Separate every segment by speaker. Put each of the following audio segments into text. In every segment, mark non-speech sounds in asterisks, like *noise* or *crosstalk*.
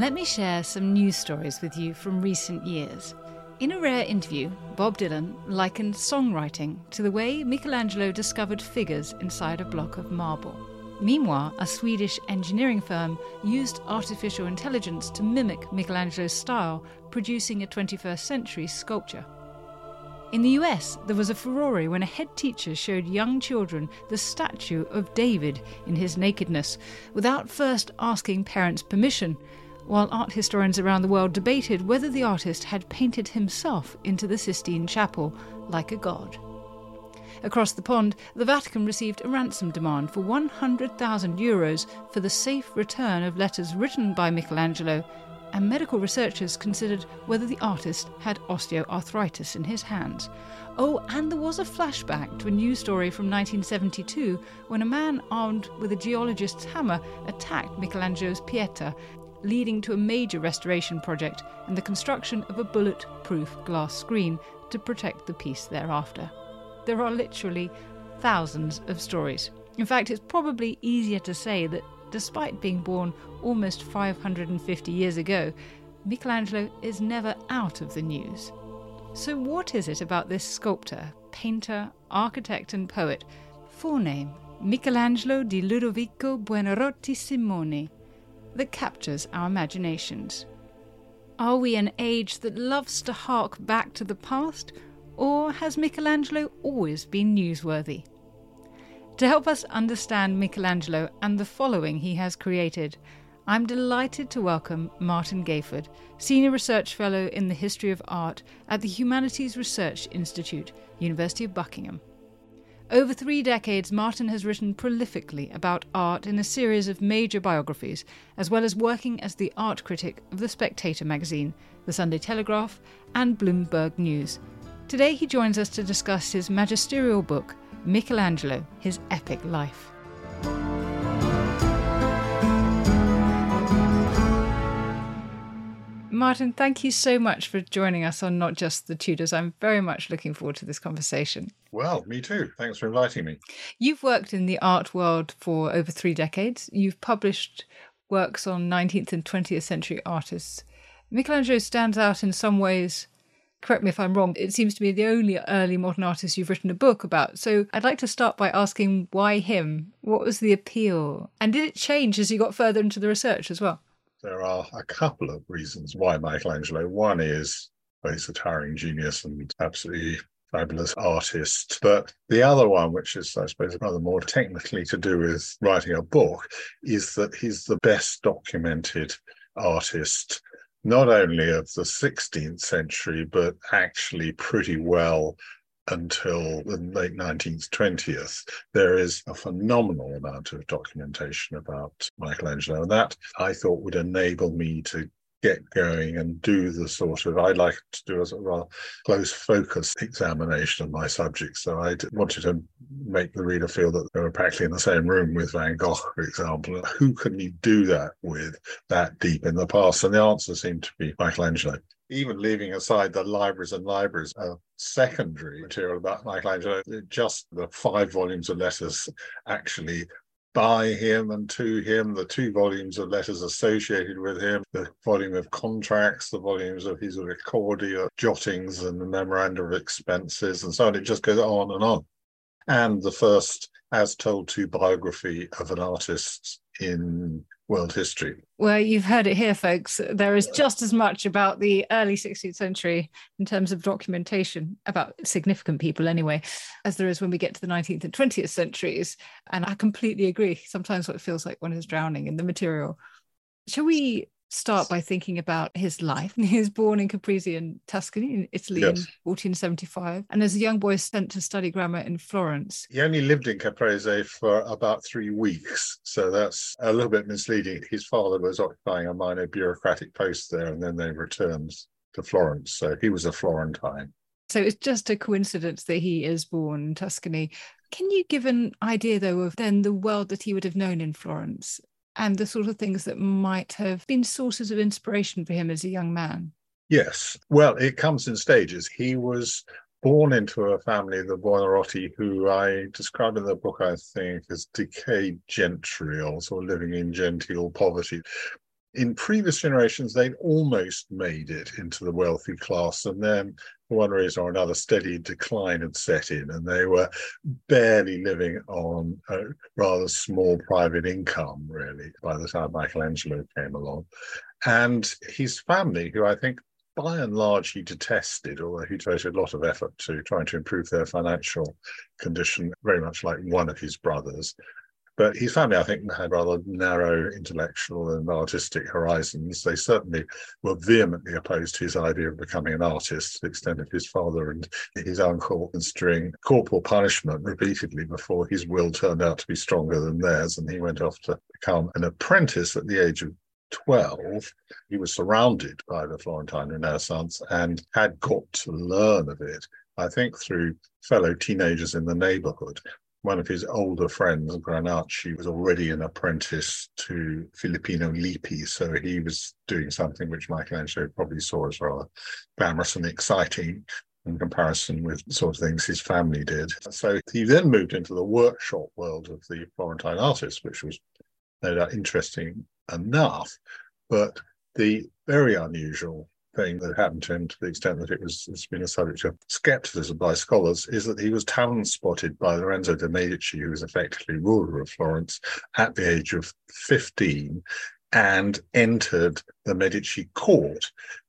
Speaker 1: Let me share some news stories with you from recent years. In a rare interview, Bob Dylan likened songwriting to the way Michelangelo discovered figures inside a block of marble. Meanwhile, a Swedish engineering firm used artificial intelligence to mimic Michelangelo's style, producing a 21st century sculpture. In the US, there was a furore when a head teacher showed young children the statue of David in his nakedness without first asking parents' permission, while art historians around the world debated whether the artist had painted himself into the Sistine Chapel like a god. Across the pond, the Vatican received a ransom demand for 100,000 euros for the safe return of letters written by Michelangelo, and medical researchers considered whether the artist had osteoarthritis in his hands. Oh, and there was a flashback to a news story from 1972 when a man armed with a geologist's hammer attacked Michelangelo's Pieta leading to a major restoration project and the construction of a bulletproof glass screen to protect the piece thereafter. There are literally thousands of stories. In fact, it's probably easier to say that despite being born almost 550 years ago, Michelangelo is never out of the news. So, what is it about this sculptor, painter, architect, and poet, forename Michelangelo di Ludovico Buonarroti Simone, that captures our imaginations? Are we an age that loves to hark back to the past, or has Michelangelo always been newsworthy? To help us understand Michelangelo and the following he has created, I'm delighted to welcome Martin Gayford, Senior Research Fellow in the History of Art at the Humanities Research Institute, University of Buckingham. Over three decades, Martin has written prolifically about art in a series of major biographies, as well as working as the art critic of The Spectator magazine, The Sunday Telegraph, and Bloomberg News. Today he joins us to discuss his magisterial book, Michelangelo His Epic Life. Martin, thank you so much for joining us on Not Just the Tudors. I'm very much looking forward to this conversation.
Speaker 2: Well, me too. Thanks for inviting me.
Speaker 1: You've worked in the art world for over three decades. You've published works on 19th and 20th century artists. Michelangelo stands out in some ways. Correct me if I'm wrong. It seems to be the only early modern artist you've written a book about. So I'd like to start by asking why him? What was the appeal? And did it change as you got further into the research as well?
Speaker 2: There are a couple of reasons why Michelangelo. One is well, he's a towering genius and absolutely fabulous artist. But the other one, which is, I suppose, rather more technically to do with writing a book, is that he's the best documented artist, not only of the 16th century, but actually pretty well until the late 19th, 20th, there is a phenomenal amount of documentation about Michelangelo. And that I thought would enable me to get going and do the sort of I like to do a sort of rather close focus examination of my subject. So I wanted to make the reader feel that they were practically in the same room with Van Gogh, for example. Who can you do that with that deep in the past? And the answer seemed to be Michelangelo even leaving aside the libraries and libraries of secondary material about Michelangelo, uh, just the five volumes of letters actually by him and to him, the two volumes of letters associated with him, the volume of contracts, the volumes of his recordia, jottings and the memoranda of expenses, and so on. It just goes on and on. and the first as told to biography of an artist in world history.
Speaker 1: Well, you've heard it here, folks. There is just as much about the early 16th century in terms of documentation about significant people, anyway, as there is when we get to the 19th and 20th centuries. And I completely agree. Sometimes what it feels like one is drowning in the material. Shall we start by thinking about his life. *laughs* He was born in Caprese in Tuscany in Italy yes. in 1475 and as a young boy sent to study grammar in Florence.
Speaker 2: He only lived in Caprese for about three weeks, so that's a little bit misleading. His father was occupying a minor bureaucratic post there and then they returned to Florence, so he was a Florentine.
Speaker 1: So it's just a coincidence that he is born in Tuscany. Can you give an idea, though, of then the world that he would have known in Florence? And the sort of things that might have been sources of inspiration for him as a young man?
Speaker 2: Yes. Well, it comes in stages. He was born into a family, the Buonarroti, who I describe in the book, I think, as decayed gentry, also living in genteel poverty in previous generations, they'd almost made it into the wealthy class. And then, one reason or another, steady decline had set in, and they were barely living on a rather small private income, really, by the time Michelangelo came along. And his family, who I think by and large he detested, although he devoted a lot of effort to trying to improve their financial condition, very much like one of his brothers, but his family, I think, had rather narrow intellectual and artistic horizons. They certainly were vehemently opposed to his idea of becoming an artist to the extent of his father and his uncle considering corporal punishment repeatedly before his will turned out to be stronger than theirs. And he went off to become an apprentice at the age of 12, he was surrounded by the Florentine Renaissance and had got to learn of it, I think, through fellow teenagers in the neighborhood one of his older friends, Granacci, was already an apprentice to Filippino Lippi. So he was doing something which Michelangelo probably saw as rather glamorous and exciting in comparison with sort of things his family did. So he then moved into the workshop world of the Florentine artists, which was no doubt interesting enough. But the very unusual thing that happened to him to the extent that it was it's been a subject of skepticism by scholars is that he was talent spotted by Lorenzo de' Medici, who was effectively ruler of Florence at the age of 15 and entered the Medici court,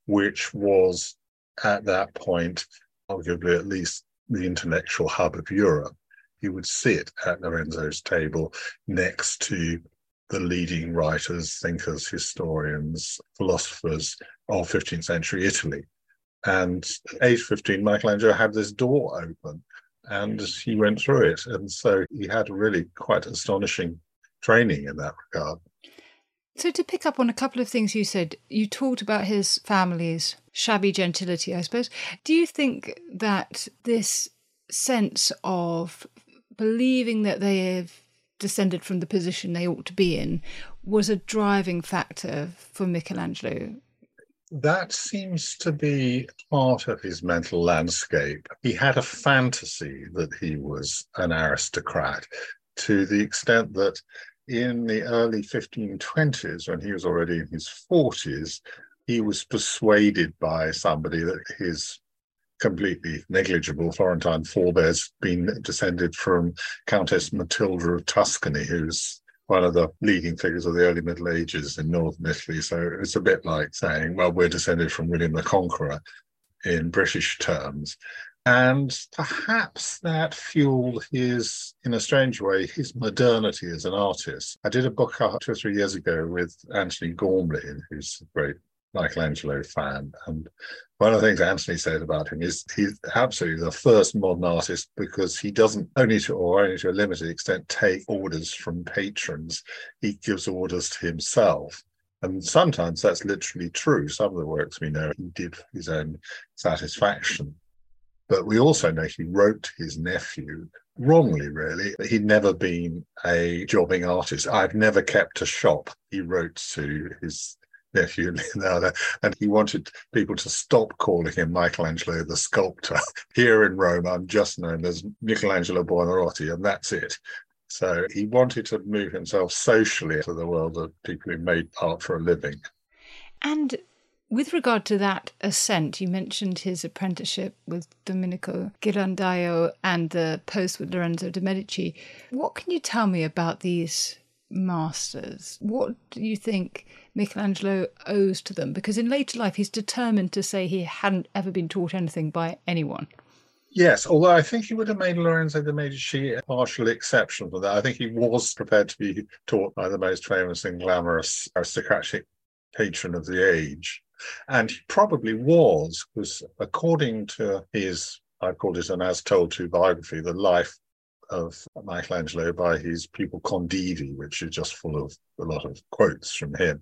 Speaker 2: which was at that point arguably at least the intellectual hub of Europe. He would sit at Lorenzo's table next to the leading writers, thinkers, historians, philosophers of 15th century Italy. And age 15, Michelangelo had this door open and he went through it. And so he had really quite astonishing training in that regard.
Speaker 1: So, to pick up on a couple of things you said, you talked about his family's shabby gentility, I suppose. Do you think that this sense of believing that they have descended from the position they ought to be in was a driving factor for Michelangelo.
Speaker 2: That seems to be part of his mental landscape. He had a fantasy that he was an aristocrat to the extent that in the early 1520s, when he was already in his 40s, he was persuaded by somebody that his completely negligible Florentine forebears had been descended from Countess Matilda of Tuscany, who's one of the leading figures of the early Middle Ages in northern Italy. So it's a bit like saying, well, we're descended from William the Conqueror in British terms. And perhaps that fueled his, in a strange way, his modernity as an artist. I did a book uh, two or three years ago with Antony Gormley, who's a great Michelangelo fan. And one of the things Antony said about him is he's absolutely the first modern artist because he doesn't only to or only to a limited extent take orders from patrons. He gives orders to himself. And sometimes that's literally true. Some of the works we know he did for his own satisfaction. But we also know he wrote to his nephew, wrongly really, he'd never been a jobbing artist. I've never kept a shop, he wrote to his *laughs* nephew Leonardo, and he wanted people to stop calling him Michelangelo the sculptor. *laughs* Here in Rome, I'm just known as Michelangelo Buonarroti, and that's it. So he wanted to move himself socially to the world of people who made art for a living.
Speaker 1: And With regard to that ascent, you mentioned his apprenticeship with Domenico Ghirlandaio and the post with Lorenzo de' Medici. What can you tell me about these masters? What do you think Michelangelo owes to them? Because in later life, he's determined to say he hadn't ever been taught anything by anyone.
Speaker 2: Yes, although I think he would have made Lorenzo de' Medici a partial exception for that. I think he was prepared to be taught by the most famous and glamorous aristocratic patron of the age. And he probably was, because according to his, I've called it an as told to biography, the life of Michelangelo by his pupil Condivi, which is just full of a lot of quotes from him.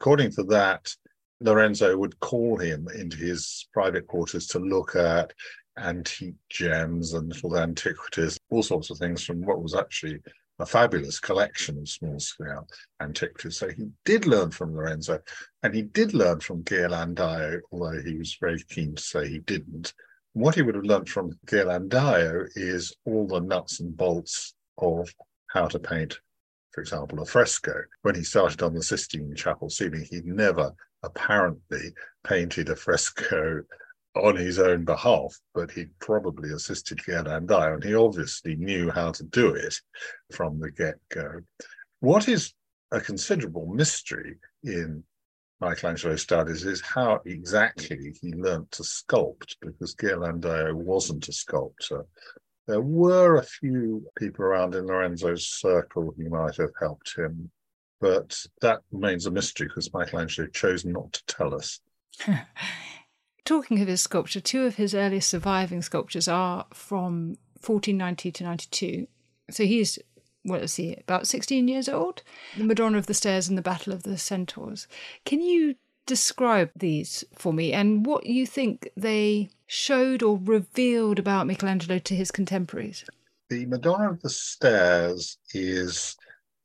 Speaker 2: According to that, Lorenzo would call him into his private quarters to look at antique gems and little antiquities, all sorts of things from what was actually a fabulous collection of small scale antiquities. So he did learn from Lorenzo and he did learn from Ghirlandaio, although he was very keen to say he didn't. What he would have learned from Ghirlandaio is all the nuts and bolts of how to paint, for example, a fresco. When he started on the Sistine Chapel ceiling, he'd never apparently painted a fresco *laughs* on his own behalf, but he probably assisted Ghirlandaio, and he obviously knew how to do it from the get-go. What is a considerable mystery in Michelangelo's studies is how exactly he learnt to sculpt, because Ghirlandaio wasn't a sculptor. There were a few people around in Lorenzo's circle who might have helped him, but that remains a mystery because Michelangelo chose not to tell us. *laughs*
Speaker 1: Talking of his sculpture, two of his earliest surviving sculptures are from 1490 to 92. So he's, well, let's see, about 16 years old. The Madonna of the Stairs and the Battle of the Centaurs. Can you describe these for me and what you think they showed or revealed about Michelangelo to his contemporaries?
Speaker 2: The Madonna of the Stairs is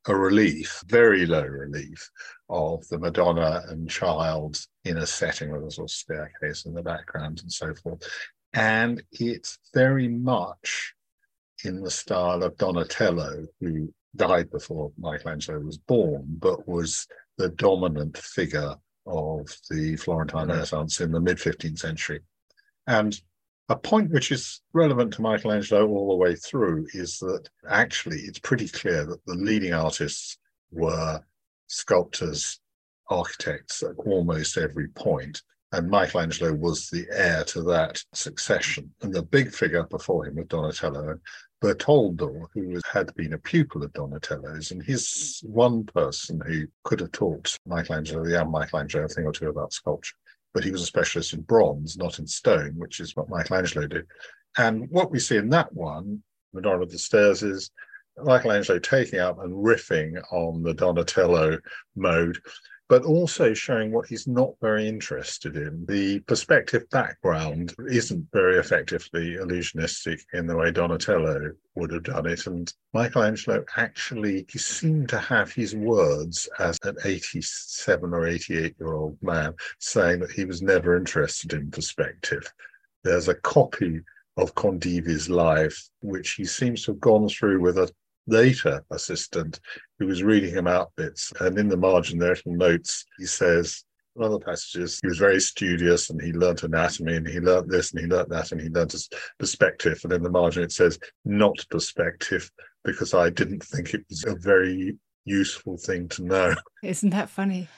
Speaker 2: a relief, very low relief, of the Madonna and Child in a setting with a sort of staircase in the background and so forth. And it's very much in the style of Donatello, who died before Michelangelo was born, but was the dominant figure of the Florentine Renaissance in the mid 15th century. And a point which is relevant to Michelangelo all the way through is that actually it's pretty clear that the leading artists were sculptors, architects at almost every point. And Michelangelo was the heir to that succession. And the big figure before him was Donatello. And Bertoldo, who had been a pupil of Donatello's, and he's one person who could have taught Michelangelo, the young Michelangelo, a thing or two about sculpture but he was a specialist in bronze, not in stone, which is what Michelangelo did. And what we see in that one, Madonna of the Stairs, is Michelangelo taking up and riffing on the Donatello mode but also showing what he's not very interested in. The perspective background isn't very effectively illusionistic in the way Donatello would have done it. And Michelangelo actually, he seemed to have his words as an 87 or 88 year old man saying that he was never interested in perspective. There's a copy of Condivi's life, which he seems to have gone through with a later assistant who was reading him out bits. And in the margin, there are notes. He says, one of the passages, he was very studious and he learnt anatomy and he learnt this and he learnt that and he learnt perspective. And in the margin, it says, not perspective, because I didn't think it was a very useful thing to know.
Speaker 1: Isn't that funny?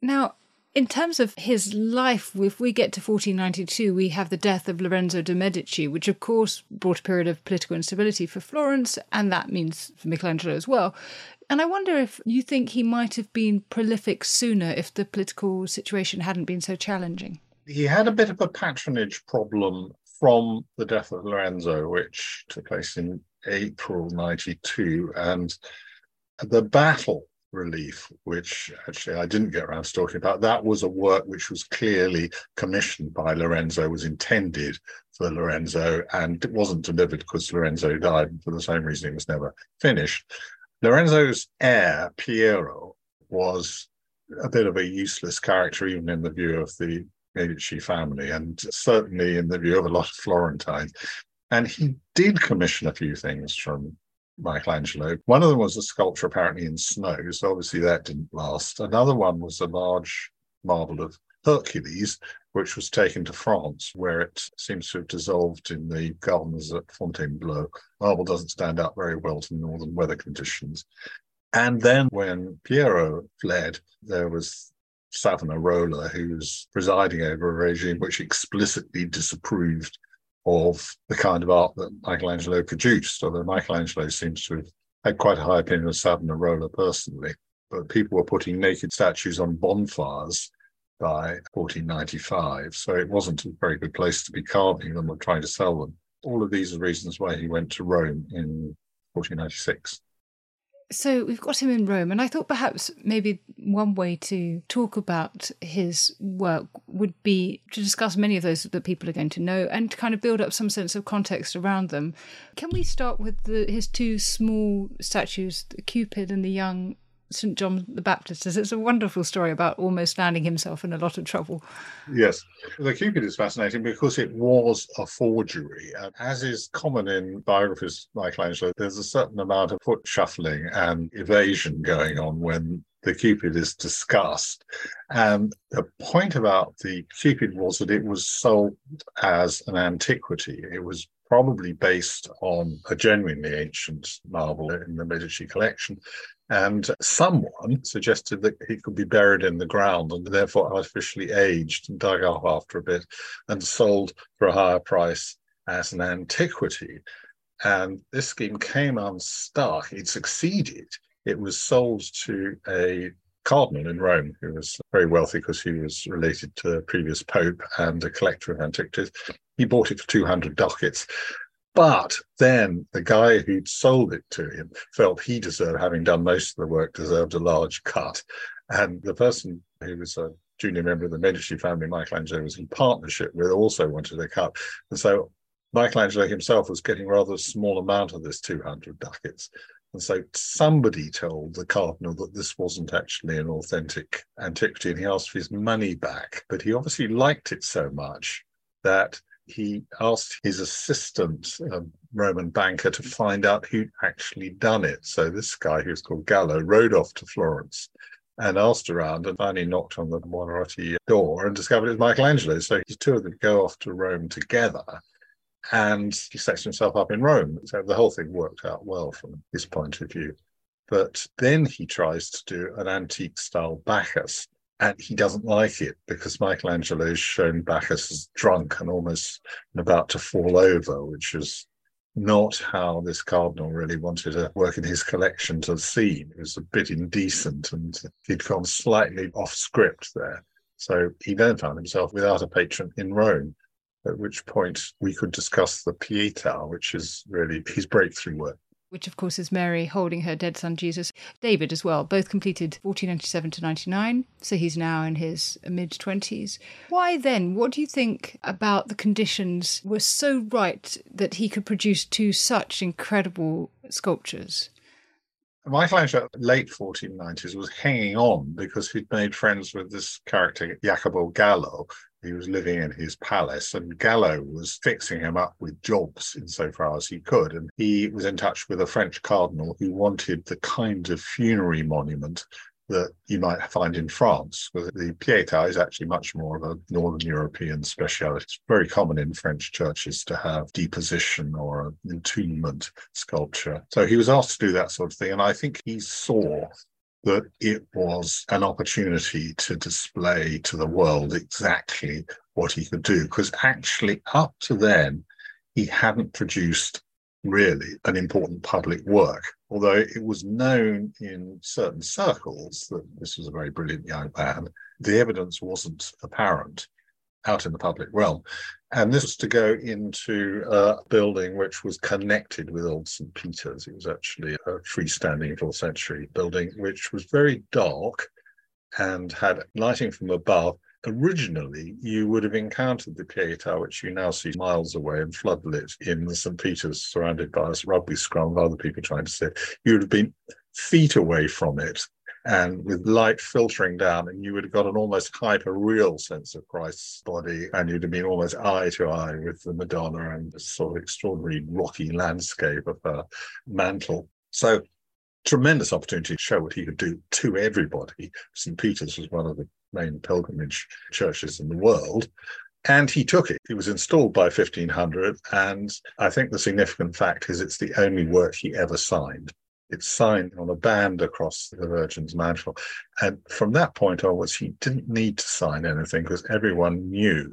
Speaker 1: Now, in terms of his life, if we get to 1492, we have the death of Lorenzo de' Medici, which of course brought a period of political instability for Florence, and that means for Michelangelo as well. And I wonder if you think he might have been prolific sooner if the political situation hadn't been so challenging.
Speaker 2: He had a bit of a patronage problem from the death of Lorenzo, which took place in April 92. And the battle relief, which actually I didn't get around to talking about. That was a work which was clearly commissioned by Lorenzo, was intended for Lorenzo, and it wasn't delivered because Lorenzo died. For the same reason, it was never finished. Lorenzo's heir, Piero, was a bit of a useless character, even in the view of the Medici family, and certainly in the view of a lot of Florentines. And he did commission a few things from Michelangelo. One of them was a sculpture apparently in snow, so obviously that didn't last. Another one was a large marble of Hercules, which was taken to France, where it seems to have dissolved in the gardens at Fontainebleau. Marble doesn't stand up very well to northern weather conditions. And then when Piero fled, there was Savonarola, who was presiding over a regime which explicitly disapproved of the kind of art that Michelangelo produced, although Michelangelo seems to have had quite a high opinion of Savonarola personally. But people were putting naked statues on bonfires by 1495. So it wasn't a very good place to be carving them or trying to sell them. All of these are reasons why he went to Rome in 1496.
Speaker 1: So we've got him in Rome, and I thought perhaps maybe one way to talk about his work would be to discuss many of those that people are going to know and to kind of build up some sense of context around them. Can we start with the, his two small statues, Cupid and the young St. John the Baptist is. It's a wonderful story about almost landing himself in a lot of trouble.
Speaker 2: Yes. The Cupid is fascinating because it was a forgery. And as is common in biographies of Michelangelo, there's a certain amount of foot shuffling and evasion going on when the Cupid is discussed. And the point about the Cupid was that it was sold as an antiquity. It was probably based on a genuinely ancient marble in the Medici collection. And someone suggested that he could be buried in the ground and therefore artificially aged and dug up after a bit and sold for a higher price as an antiquity. And this scheme came unstuck. It succeeded. It was sold to a cardinal in Rome who was very wealthy because he was related to the previous pope and a collector of antiquities. He bought it for 200 ducats. But then the guy who'd sold it to him felt he deserved, having done most of the work, deserved a large cut. And the person who was a junior member of the Medici family, Michelangelo, was in partnership with, also wanted a cut. And so Michelangelo himself was getting rather a small amount of this 200 ducats. And so somebody told the cardinal that this wasn't actually an authentic antiquity and he asked for his money back. But he obviously liked it so much that he asked his assistant, a Roman banker, to find out who'd actually done it. So this guy, who's called Gallo, rode off to Florence and asked around and finally knocked on the Buonarroti door and discovered it was Michelangelo. So his two of them go off to Rome together and he sets himself up in Rome. So the whole thing worked out well from his point of view. But then he tries to do an antique style Bacchus, and he doesn't like it because Michelangelo has shown Bacchus as drunk and almost about to fall over, which is not how this cardinal really wanted to work in his collection to see. It was a bit indecent and he'd gone slightly off script there. So he then found himself without a patron in Rome, at which point we could discuss the Pietà, which is really his breakthrough work
Speaker 1: which of course is Mary holding her dead son Jesus. David as well, both completed 1497 to 99, so he's now in his mid 20s. Why then? What do you think about the conditions were so right that he could produce two such incredible sculptures?
Speaker 2: Michelangelo, late 1490s, was hanging on because he'd made friends with this character, Jacopo Gallo, he was living in his palace, and Gallo was fixing him up with jobs insofar as he could. And he was in touch with a French cardinal who wanted the kind of funerary monument that you might find in France. The Pietà is actually much more of a Northern European speciality. It's very common in French churches to have deposition or entombment sculpture. So he was asked to do that sort of thing. And I think he saw that it was an opportunity to display to the world exactly what he could do. Because actually, up to then, he hadn't produced really an important public work, although it was known in certain circles that this was a very brilliant young man. The evidence wasn't apparent out in the public realm. And this was to go into a building which was connected with Old St. Peter's. It was actually a freestanding 4th century building, which was very dark and had lighting from above. Originally, you would have encountered the Pietà, which you now see miles away and floodlit in the St. Peter's, surrounded by a rugby scrum of other people trying to sit. You would have been feet away from it and with light filtering down, and you would have got an almost hyper real sense of Christ's body, and you'd have been almost eye to eye with the Madonna and the sort of extraordinary rocky landscape of her mantle. So, tremendous opportunity to show what he could do to everybody. St. Peter's was one of the main pilgrimage churches in the world. And he took it. It was installed by 1500. And I think the significant fact is it's the only work he ever signed. It's signed on a band across the Virgin's mantle. And from that point onwards, he didn't need to sign anything because everyone knew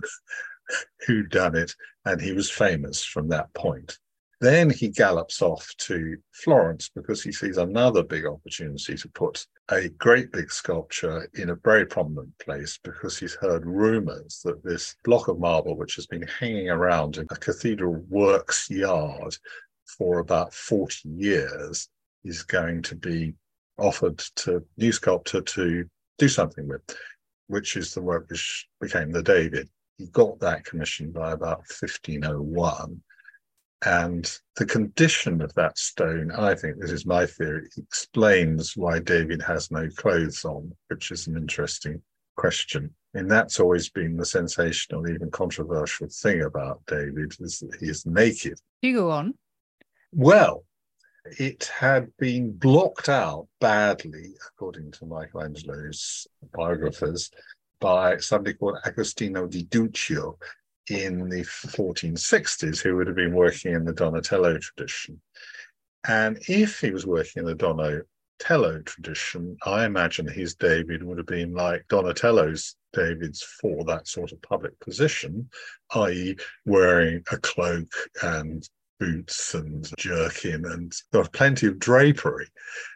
Speaker 2: *laughs* who'd done it. And he was famous from that point. Then he gallops off to Florence because he sees another big opportunity to put a great big sculpture in a very prominent place because he's heard rumors that this block of marble, which has been hanging around in a cathedral works yard for about 40 years, is going to be offered to new sculptor to do something with, which is the work which became the David. He got that commission by about 1501 and the condition of that stone, I think this is my theory, explains why David has no clothes on, which is an interesting question. And that's always been the sensational, even controversial thing about David is that he is naked.
Speaker 1: You go on.
Speaker 2: Well, it had been blocked out badly, according to Michelangelo's biographers, by somebody called Agostino di Duccio, in the 1460s who would have been working in the Donatello tradition. And if he was working in the Donatello tradition, I imagine his David would have been like Donatello's Davids for that sort of public position, i.e., wearing a cloak and boots and jerkin and got plenty of drapery.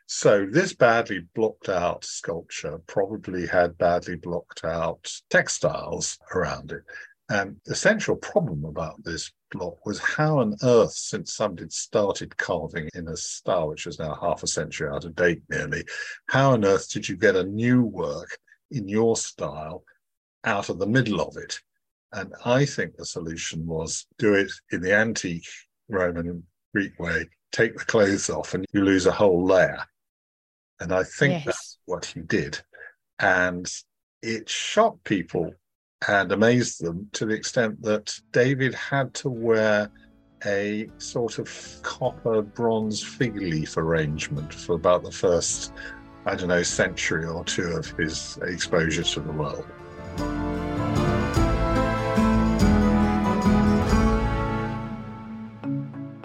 Speaker 2: So this badly blocked out sculpture probably had badly blocked out textiles around it. And the central problem about this block was how on earth, since somebody started carving in a style which is now half a century out of date nearly, how on earth did you get a new work in your style out of the middle of it? And I think the solution was do it in the antique Roman and Greek way, take the clothes off, and you lose a whole layer. And I think yes. that's what he did. And it shocked people and amazed them to the extent that David had to wear a sort of copper bronze fig leaf arrangement for about the first, I don't know, century or two of his exposure to the world.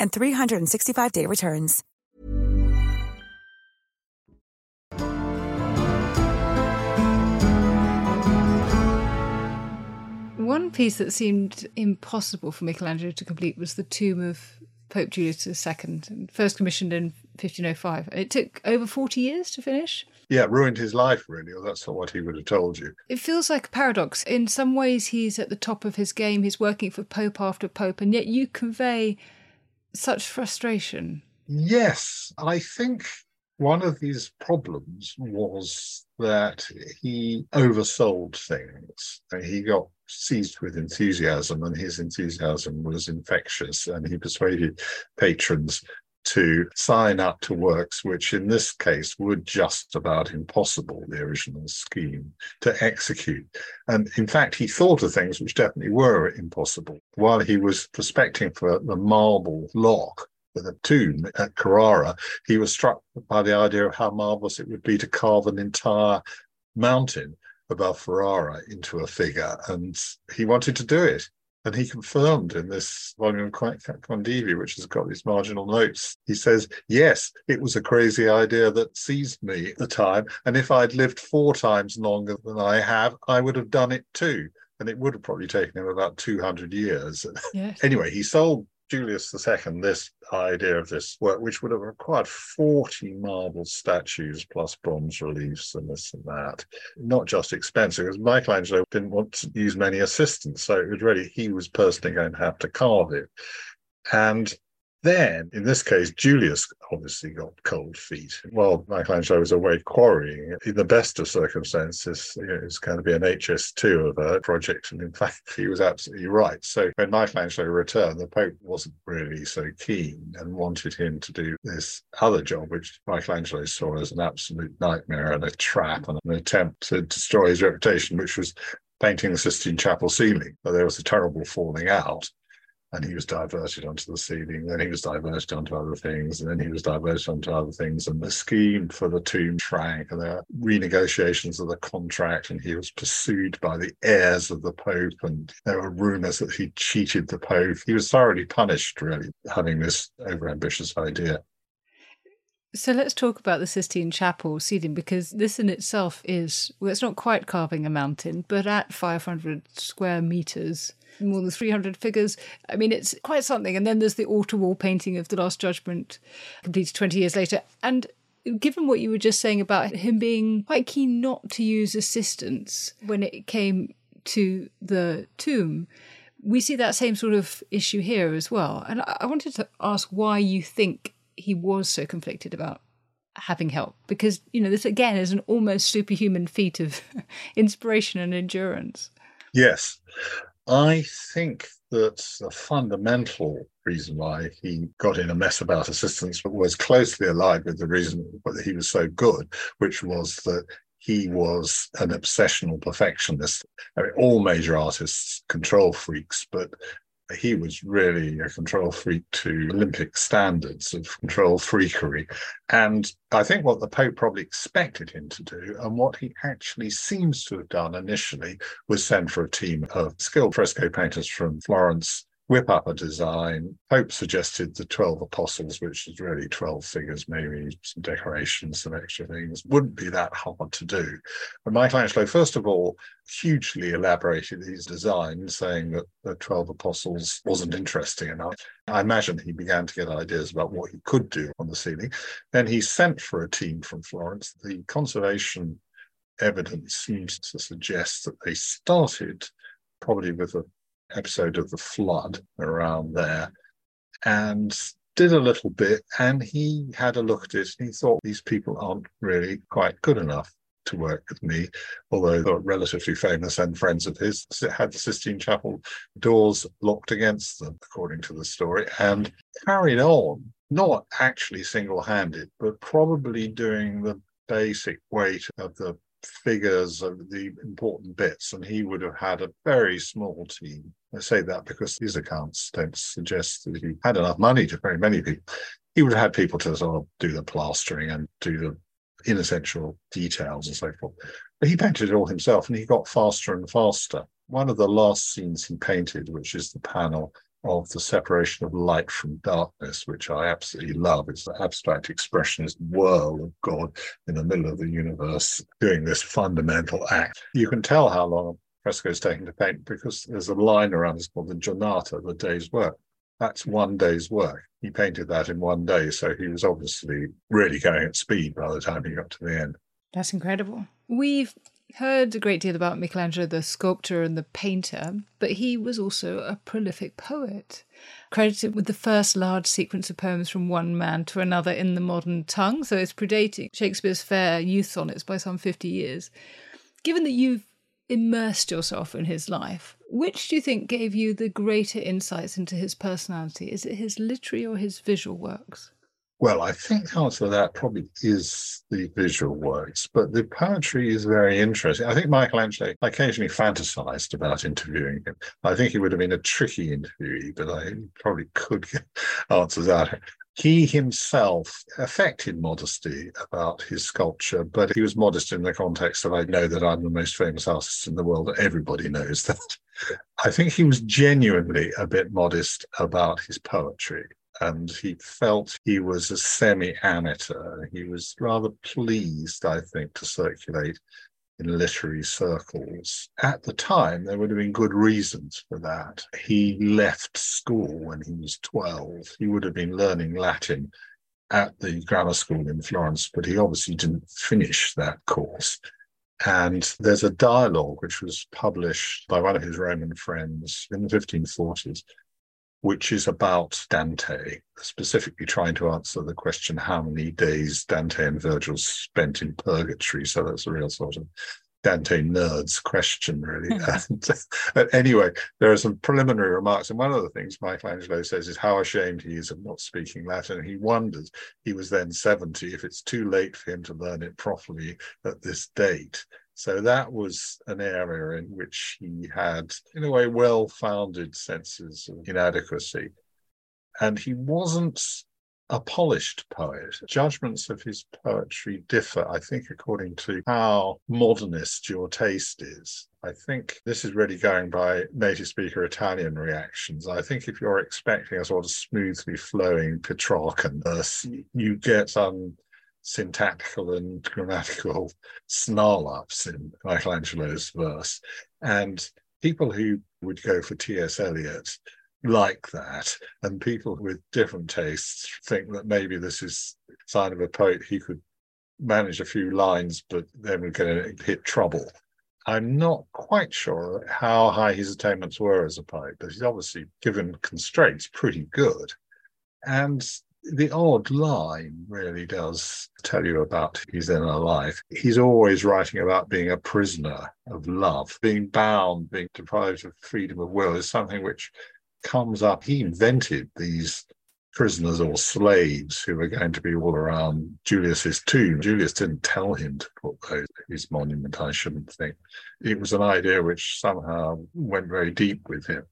Speaker 3: and 365-day returns.
Speaker 1: One piece that seemed impossible for Michelangelo to complete was the tomb of Pope Julius II, first commissioned in 1505. It took over 40 years to finish.
Speaker 2: Yeah, ruined his life, really, or that's not what he would have told you.
Speaker 1: It feels like a paradox. In some ways, he's at the top of his game, he's working for Pope after Pope, and yet you convey such frustration.
Speaker 2: Yes, I think one of these problems was that he oversold things. He got seized with enthusiasm, and his enthusiasm was infectious, and he persuaded patrons to sign up to works which, in this case, were just about impossible, the original scheme, to execute. And in fact, he thought of things which definitely were impossible. While he was prospecting for the marble lock, with a tomb at Carrara, he was struck by the idea of how marvelous it would be to carve an entire mountain above Ferrara into a figure. And he wanted to do it. And he confirmed in this volume, of Condivi, which has got these marginal notes, he says, Yes, it was a crazy idea that seized me at the time. And if I'd lived four times longer than I have, I would have done it too. And it would have probably taken him about 200 years.
Speaker 1: Yes.
Speaker 2: anyway, he sold Julius II this idea of this work, which would have required 40 marble statues plus bronze reliefs and this and that. Not just expensive, because Michelangelo didn't want to use many assistants. So it was really, he was personally going to have to carve it. And then, in this case, Julius obviously got cold feet. While Michelangelo was away quarrying, in the best of circumstances, you know, it was going to be an HS2 of a project. And in fact, *laughs* he was absolutely right. So when Michelangelo returned, the Pope wasn't really so keen and wanted him to do this other job, which Michelangelo saw as an absolute nightmare and a trap and an attempt to destroy his reputation, which was painting the Sistine Chapel ceiling. But there was a terrible falling out and he was diverted onto the ceiling. Then he was diverted onto other things, and then he was diverted onto other things. And the scheme for the tomb shrank, and were renegotiations of the contract, and he was pursued by the heirs of the Pope, and there were rumours that he cheated the Pope. He was thoroughly punished, really, having this overambitious idea.
Speaker 1: So let's talk about the Sistine Chapel ceiling because this in itself is, well, it's not quite carving a mountain, but at 500 square meters, more than 300 figures. I mean, it's quite something. And then there's the altar wall painting of The Last Judgment, completed 20 years later. And given what you were just saying about him being quite keen not to use assistants when it came to the tomb, we see that same sort of issue here as well. And I wanted to ask why you think he was so conflicted about having help because you know this again is an almost superhuman feat of *laughs* inspiration and endurance
Speaker 2: yes I think that the fundamental reason why he got in a mess about assistance was closely allied with the reason that he was so good, which was that he was an obsessional perfectionist. I mean, all major artists control freaks, but he was really a control freak to Olympic standards of control freakery. And I think what the Pope probably expected him to do, and what he actually seems to have done initially, was send for a team of skilled fresco painters from Florence whip up a design. Pope suggested the 12 apostles, which is really 12 figures, maybe some decorations, some extra things. Wouldn't be that hard to do. But Michelangelo, first of all, hugely elaborated his design, saying that the 12 apostles wasn't interesting enough. I imagine he began to get ideas about what he could do on the ceiling. Then he sent for a team from Florence. The conservation evidence seems to suggest that they started probably with a episode of the flood around there and did a little bit and he had a look at it and he thought these people aren't really quite good enough to work with me, although they're relatively famous and friends of his, had the Sistine Chapel doors locked against them, according to the story, and carried on, not actually single handed, but probably doing the basic weight of the figures of the important bits, and he would have had a very small team. I say that because his accounts don't suggest that he had enough money to very many people. He would have had people to sort of do the plastering and do the inessential details and so forth. But he painted it all himself and he got faster and faster. One of the last scenes he painted, which is the panel of the separation of light from darkness, which I absolutely love. It's the abstract expressionist whirl of God in the middle of the universe doing this fundamental act. You can tell how long fresco is taken to paint because there's a line around it's called the giornata, the day's work. That's one day's work. He painted that in one day, so he was obviously really going at speed by the time he got to the end.
Speaker 1: That's incredible. We've heard a great deal about Michelangelo, the sculptor and the painter, but he was also a prolific poet, credited with the first large sequence of poems from one man to another in the modern tongue. So it's predating Shakespeare's fair youth sonnets by some 50 years. Given that you've immersed yourself in his life, which do you think gave you the greater insights into his personality? Is it his literary or his visual works?
Speaker 2: Well, I think the answer to that probably is the visual works, but the poetry is very interesting. I think Michelangelo occasionally fantasized about interviewing him. I think he would have been a tricky interviewee, but I probably could get *laughs* answers out. He himself affected modesty about his sculpture, but he was modest in the context of I know that I'm the most famous artist in the world. Everybody knows that. *laughs* I think he was genuinely a bit modest about his poetry and he felt he was a semi amateur. He was rather pleased, I think, to circulate in literary circles. At the time, there would have been good reasons for that. He left school when he was 12. He would have been learning Latin at the grammar school in Florence, but he obviously didn't finish that course. And there's a dialogue which was published by one of his Roman friends in the 1540s, which is about Dante, specifically trying to answer the question how many days Dante and Virgil spent in purgatory. So that's a real sort of Dante nerds question, really. Hmm. *laughs* and, but anyway, there are some preliminary remarks. And one of the things Michelangelo says is how ashamed he is of not speaking Latin. He wonders, he was then 70, if it's too late for him to learn it properly at this date. So that was an area in which he had, in a way, well founded senses of inadequacy. And he wasn't a polished poet. Judgments of his poetry differ, I think, according to how modernist your taste is. I think this is really going by native speaker Italian reactions. I think if you're expecting a sort of smoothly flowing Petrarchan verse, you get some syntactical and grammatical snarl ups in Michelangelo's verse. And people who would go for T.S. Eliot like that, and people with different tastes think that maybe this is sign of a poet who could manage a few lines, but then we're going to hit trouble. I'm not quite sure how high his attainments were as a poet, but he's obviously, given constraints, pretty good. And the odd line really does tell you about his inner life. He's always writing about being a prisoner of love, being bound, being deprived of freedom of will is something which comes up. He invented these prisoners or slaves who were going to be all around Julius's tomb. Julius didn't tell him to put those his monument, I shouldn't think. It was an idea which somehow went very deep with him.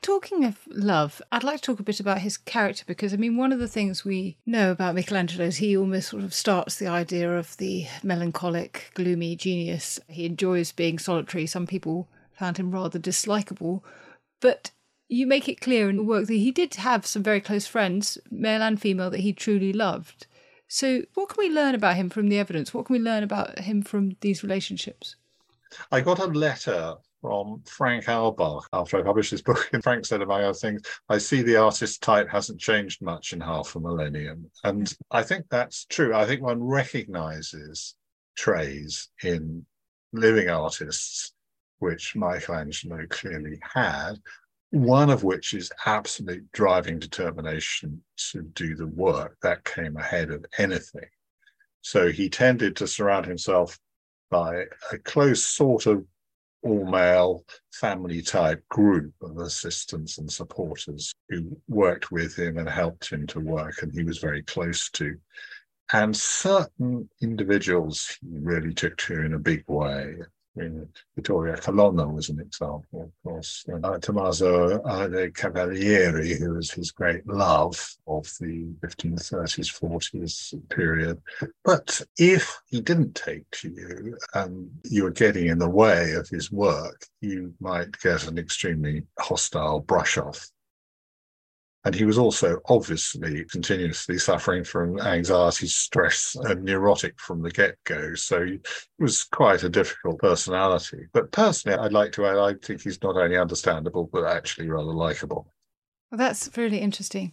Speaker 1: Talking of love, I'd like to talk a bit about his character because, I mean, one of the things we know about Michelangelo is he almost sort of starts the idea of the melancholic, gloomy genius. He enjoys being solitary. Some people found him rather dislikable. But you make it clear in the work that he did have some very close friends, male and female, that he truly loved. So, what can we learn about him from the evidence? What can we learn about him from these relationships?
Speaker 2: I got a letter from Frank Auerbach after I published this book. And Frank said, among other things, I see the artist type hasn't changed much in half a millennium. And I think that's true. I think one recognizes traits in living artists, which Michelangelo clearly had, one of which is absolute driving determination to do the work that came ahead of anything. So he tended to surround himself by a close sort of all male family type group of assistants and supporters who worked with him and helped him to work, and he was very close to. And certain individuals he really took to in a big way. Mean, Vittoria Colonna was an example, of course. Uh, Tommaso uh, Cavalieri, who was his great love of the 1530s, 40s period. But if he didn't take to you and you were getting in the way of his work, you might get an extremely hostile brush off and he was also obviously continuously suffering from anxiety, stress, and neurotic from the get go. So he was quite a difficult personality. But personally, I'd like to add, I think he's not only understandable, but actually rather likable.
Speaker 1: Well, that's really interesting.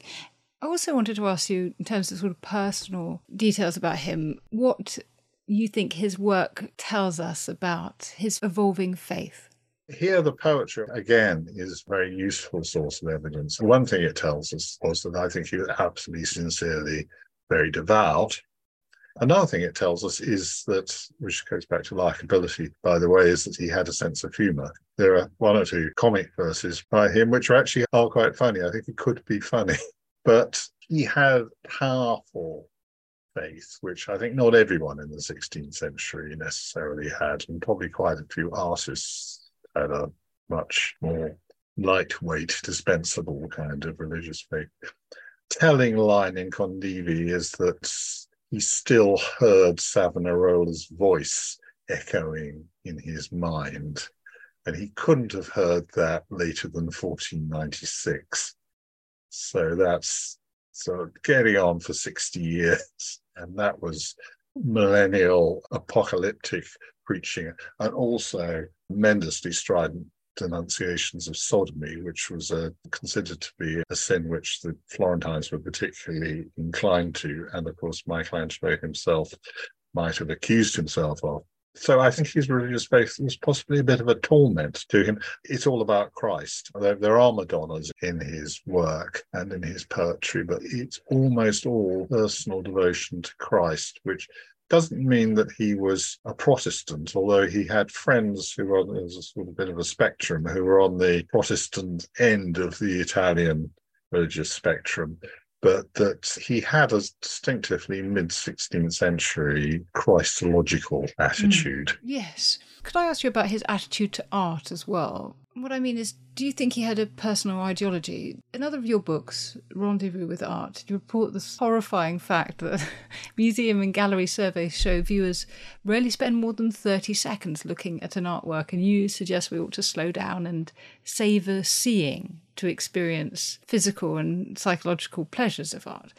Speaker 1: I also wanted to ask you, in terms of sort of personal details about him, what you think his work tells us about his evolving faith.
Speaker 2: Here, the poetry, again, is a very useful source of evidence. One thing it tells us was that I think he was absolutely sincerely very devout. Another thing it tells us is that, which goes back to likability, by the way, is that he had a sense of humor. There are one or two comic verses by him which are actually are quite funny. I think it could be funny, *laughs* but he had powerful faith, which I think not everyone in the 16th century necessarily had, and probably quite a few artists had a much more lightweight, dispensable kind of religious faith. Telling line in Condivi is that he still heard Savonarola's voice echoing in his mind, and he couldn't have heard that later than 1496. So that's of getting on for 60 years. *laughs* And that was millennial apocalyptic preaching, and also tremendously strident denunciations of sodomy, which was uh, considered to be a sin which the Florentines were particularly inclined to. And of course, Michelangelo himself might have accused himself of. So I think his religious faith was possibly a bit of a torment to him. It's all about Christ. There, there are Madonnas in his work and in his poetry, but it's almost all personal devotion to Christ, which doesn't mean that he was a Protestant, although he had friends who were there's a sort of bit of a spectrum who were on the Protestant end of the Italian religious spectrum, but that he had a distinctively mid 16th century Christological attitude. Mm,
Speaker 1: yes. Could I ask you about his attitude to art as well? What I mean is, do you think he had a personal ideology? In other of your books, Rendezvous with Art, you report the horrifying fact that *laughs* museum and gallery surveys show viewers rarely spend more than 30 seconds looking at an artwork, and you suggest we ought to slow down and savour seeing to experience physical and psychological pleasures of art.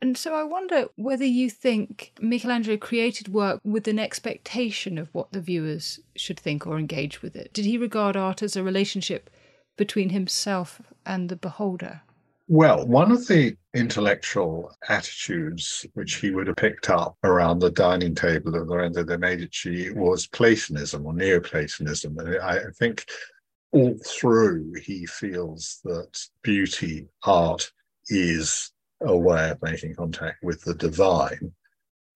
Speaker 1: And so I wonder whether you think Michelangelo created work with an expectation of what the viewers should think or engage with it. Did he regard art as a relationship between himself and the beholder?
Speaker 2: Well, one of the intellectual attitudes which he would have picked up around the dining table of Lorenzo de' Medici was Platonism or Neoplatonism. And I think all through he feels that beauty, art, is a way of making contact with the divine.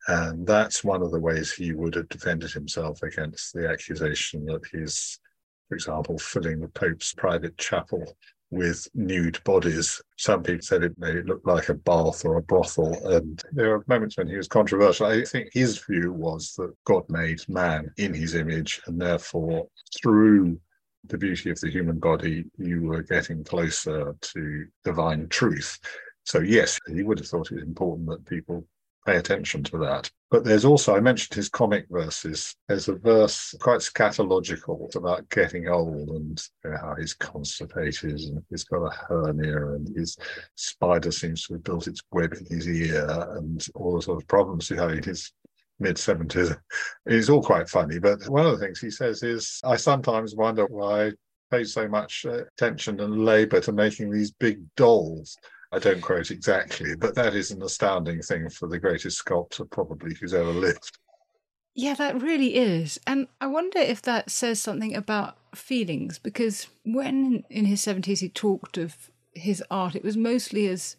Speaker 2: And that's one of the ways he would have defended himself against the accusation that he's, for example, filling the Pope's private chapel with nude bodies. Some people said it made it look like a bath or a brothel. And there are moments when he was controversial. I think his view was that God made man in his image, and therefore, through the beauty of the human body, you were getting closer to divine truth. So, yes, he would have thought it was important that people pay attention to that. But there's also, I mentioned his comic verses. There's a verse quite scatological about getting old and you know, how he's constipated and he's got a hernia and his spider seems to have built its web in his ear and all the sort of problems he had in his mid 70s. It's all quite funny. But one of the things he says is, I sometimes wonder why I pay so much uh, attention and labor to making these big dolls I don't quote exactly, but that is an astounding thing for the greatest sculptor probably who's ever lived.
Speaker 1: Yeah, that really is. And I wonder if that says something about feelings, because when in his 70s he talked of his art, it was mostly as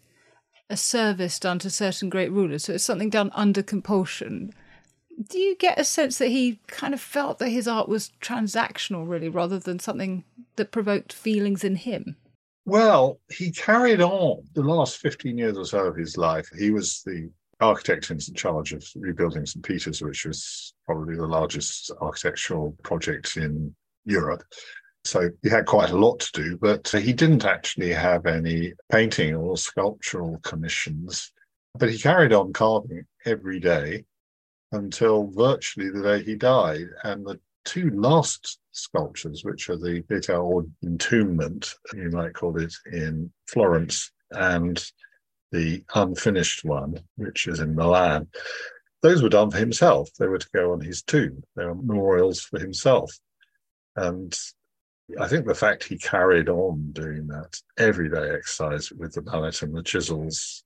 Speaker 1: a service done to certain great rulers. So it's something done under compulsion. Do you get a sense that he kind of felt that his art was transactional, really, rather than something that provoked feelings in him?
Speaker 2: Well, he carried on the last 15 years or so of his life. He was the architect in charge of rebuilding St. Peter's, which was probably the largest architectural project in Europe. So he had quite a lot to do, but he didn't actually have any painting or sculptural commissions. But he carried on carving every day until virtually the day he died. And the two last sculptures, which are the Pietà or entombment, you might call it, in Florence, and the unfinished one, which is in Milan, those were done for himself. They were to go on his tomb. They were memorials for himself. And I think the fact he carried on doing that everyday exercise with the mallet and the chisels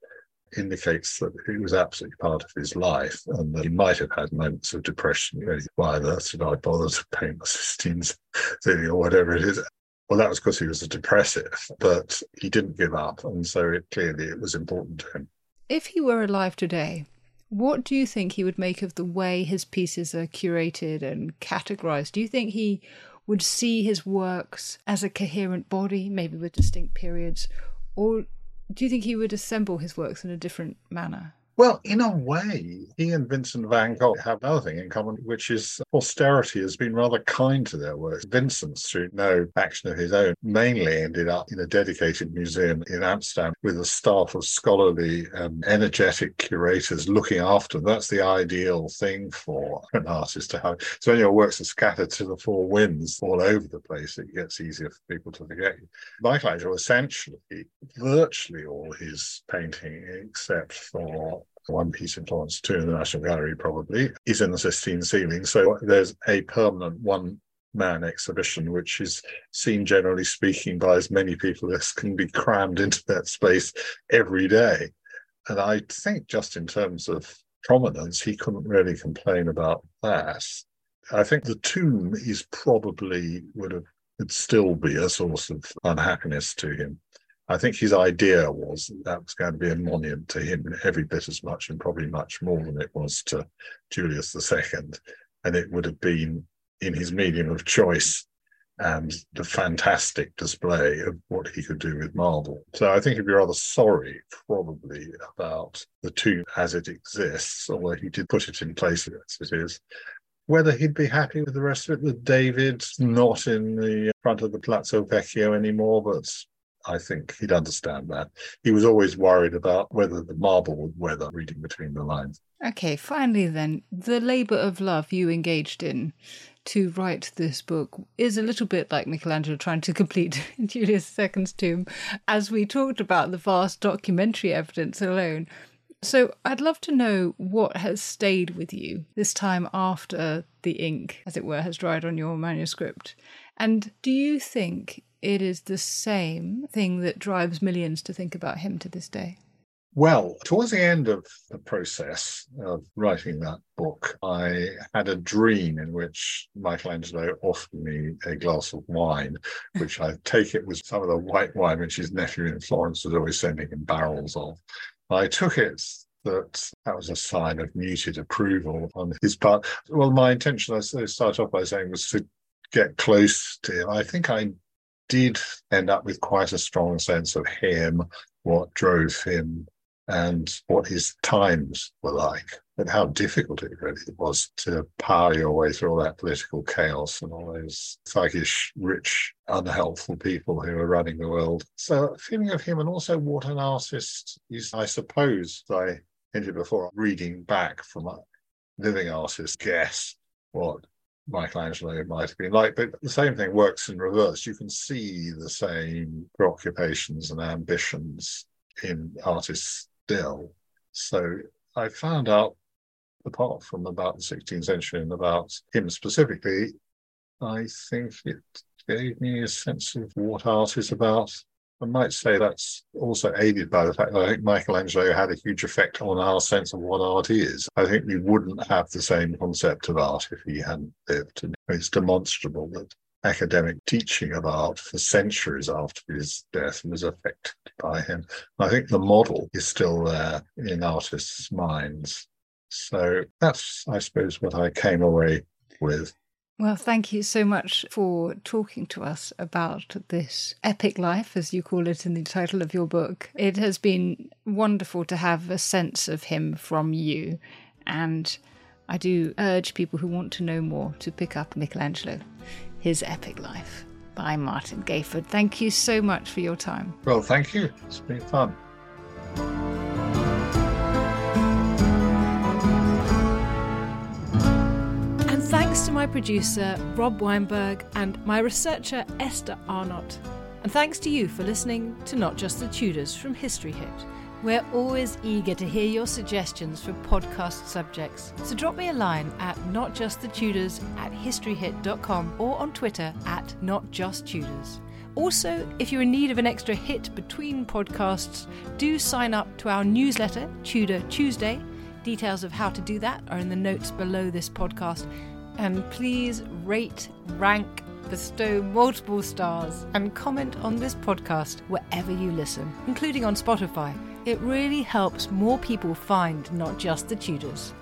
Speaker 2: indicates that it was absolutely part of his life and that he might have had moments of depression. You know, why on earth did I bother to paint the Sistine Ceiling or whatever it is? Well, that was because he was a depressive, but he didn't give up. And so it, clearly it was important to him.
Speaker 1: If he were alive today, what do you think he would make of the way his pieces are curated and categorized? Do you think he would see his works as a coherent body, maybe with distinct periods? Or do you think he would assemble his works in a different manner?
Speaker 2: Well, in a way, he and Vincent van Gogh have another thing in common, which is posterity has been rather kind to their work. Vincent, through no action of his own, mainly ended up in a dedicated museum in Amsterdam with a staff of scholarly and energetic curators looking after them. That's the ideal thing for an artist to have. So when your works are scattered to the four winds all over the place, it gets easier for people to forget you. Michelangelo essentially, virtually all his painting, except for one piece in Florence, two in the National Gallery probably, is in the Sistine ceiling. So there's a permanent one man exhibition, which is seen generally speaking by as many people as can be crammed into that space every day. And I think just in terms of prominence, he couldn't really complain about that. I think the tomb is probably would have would still be a source of unhappiness to him. I think his idea was that, that was going to be a monument to him every bit as much and probably much more than it was to Julius II. And it would have been in his medium of choice and the fantastic display of what he could do with marble. So I think he'd be rather sorry, probably, about the tomb as it exists, although he did put it in place as it is. Whether he'd be happy with the rest of it, with David not in the front of the Palazzo Vecchio anymore, but I think he'd understand that. He was always worried about whether the marble would weather, reading between the lines.
Speaker 1: Okay, finally, then, the labour of love you engaged in to write this book is a little bit like Michelangelo trying to complete *laughs* Julius II's tomb, as we talked about the vast documentary evidence alone. So I'd love to know what has stayed with you this time after the ink, as it were, has dried on your manuscript. And do you think it is the same thing that drives millions to think about him to this day?
Speaker 2: Well, towards the end of the process of writing that book, I had a dream in which Michelangelo offered me a glass of wine, which I take it was some of the white wine which his nephew in Florence was always sending in barrels of. I took it that that was a sign of muted approval on his part. Well, my intention, I start off by saying, was to get close to him. I think I did end up with quite a strong sense of him, what drove him, and what his times were like, and how difficult it really was to power your way through all that political chaos and all those thuggish, rich, unhelpful people who were running the world. So, feeling of him, and also what an artist is, I suppose, I hinted before, reading back from a living artist, guess what Michelangelo might have been like. But the same thing works in reverse. You can see the same preoccupations and ambitions in artists still. So I found out, apart from about the 16th century and about him specifically, I think it gave me a sense of what art is about I might say that's also aided by the fact that I think Michelangelo had a huge effect on our sense of what art is. I think we wouldn't have the same concept of art if he hadn't lived. And it's demonstrable that academic teaching of art for centuries after his death was affected by him. I think the model is still there in artists' minds. So that's, I suppose, what I came away with.
Speaker 1: Well, thank you so much for talking to us about this epic life, as you call it in the title of your book. It has been wonderful to have a sense of him from you, and I do urge people who want to know more to pick up Michelangelo, his epic life by Martin Gayford. Thank you so much for your time.
Speaker 2: Well, thank you. It's been fun.
Speaker 1: Thanks to my producer, Rob Weinberg, and my researcher, Esther Arnott. And thanks to you for listening to Not Just the Tudors from History Hit. We're always eager to hear your suggestions for podcast subjects. So drop me a line at notjustthetudors at historyhit.com or on Twitter at notjusttudors. Also, if you're in need of an extra hit between podcasts, do sign up to our newsletter, Tudor Tuesday. Details of how to do that are in the notes below this podcast. And please rate, rank, bestow multiple stars, and comment on this podcast wherever you listen, including on Spotify. It really helps more people find not just the Tudors.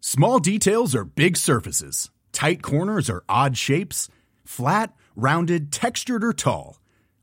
Speaker 4: Small details are big surfaces, tight corners are odd shapes, flat, rounded, textured, or tall.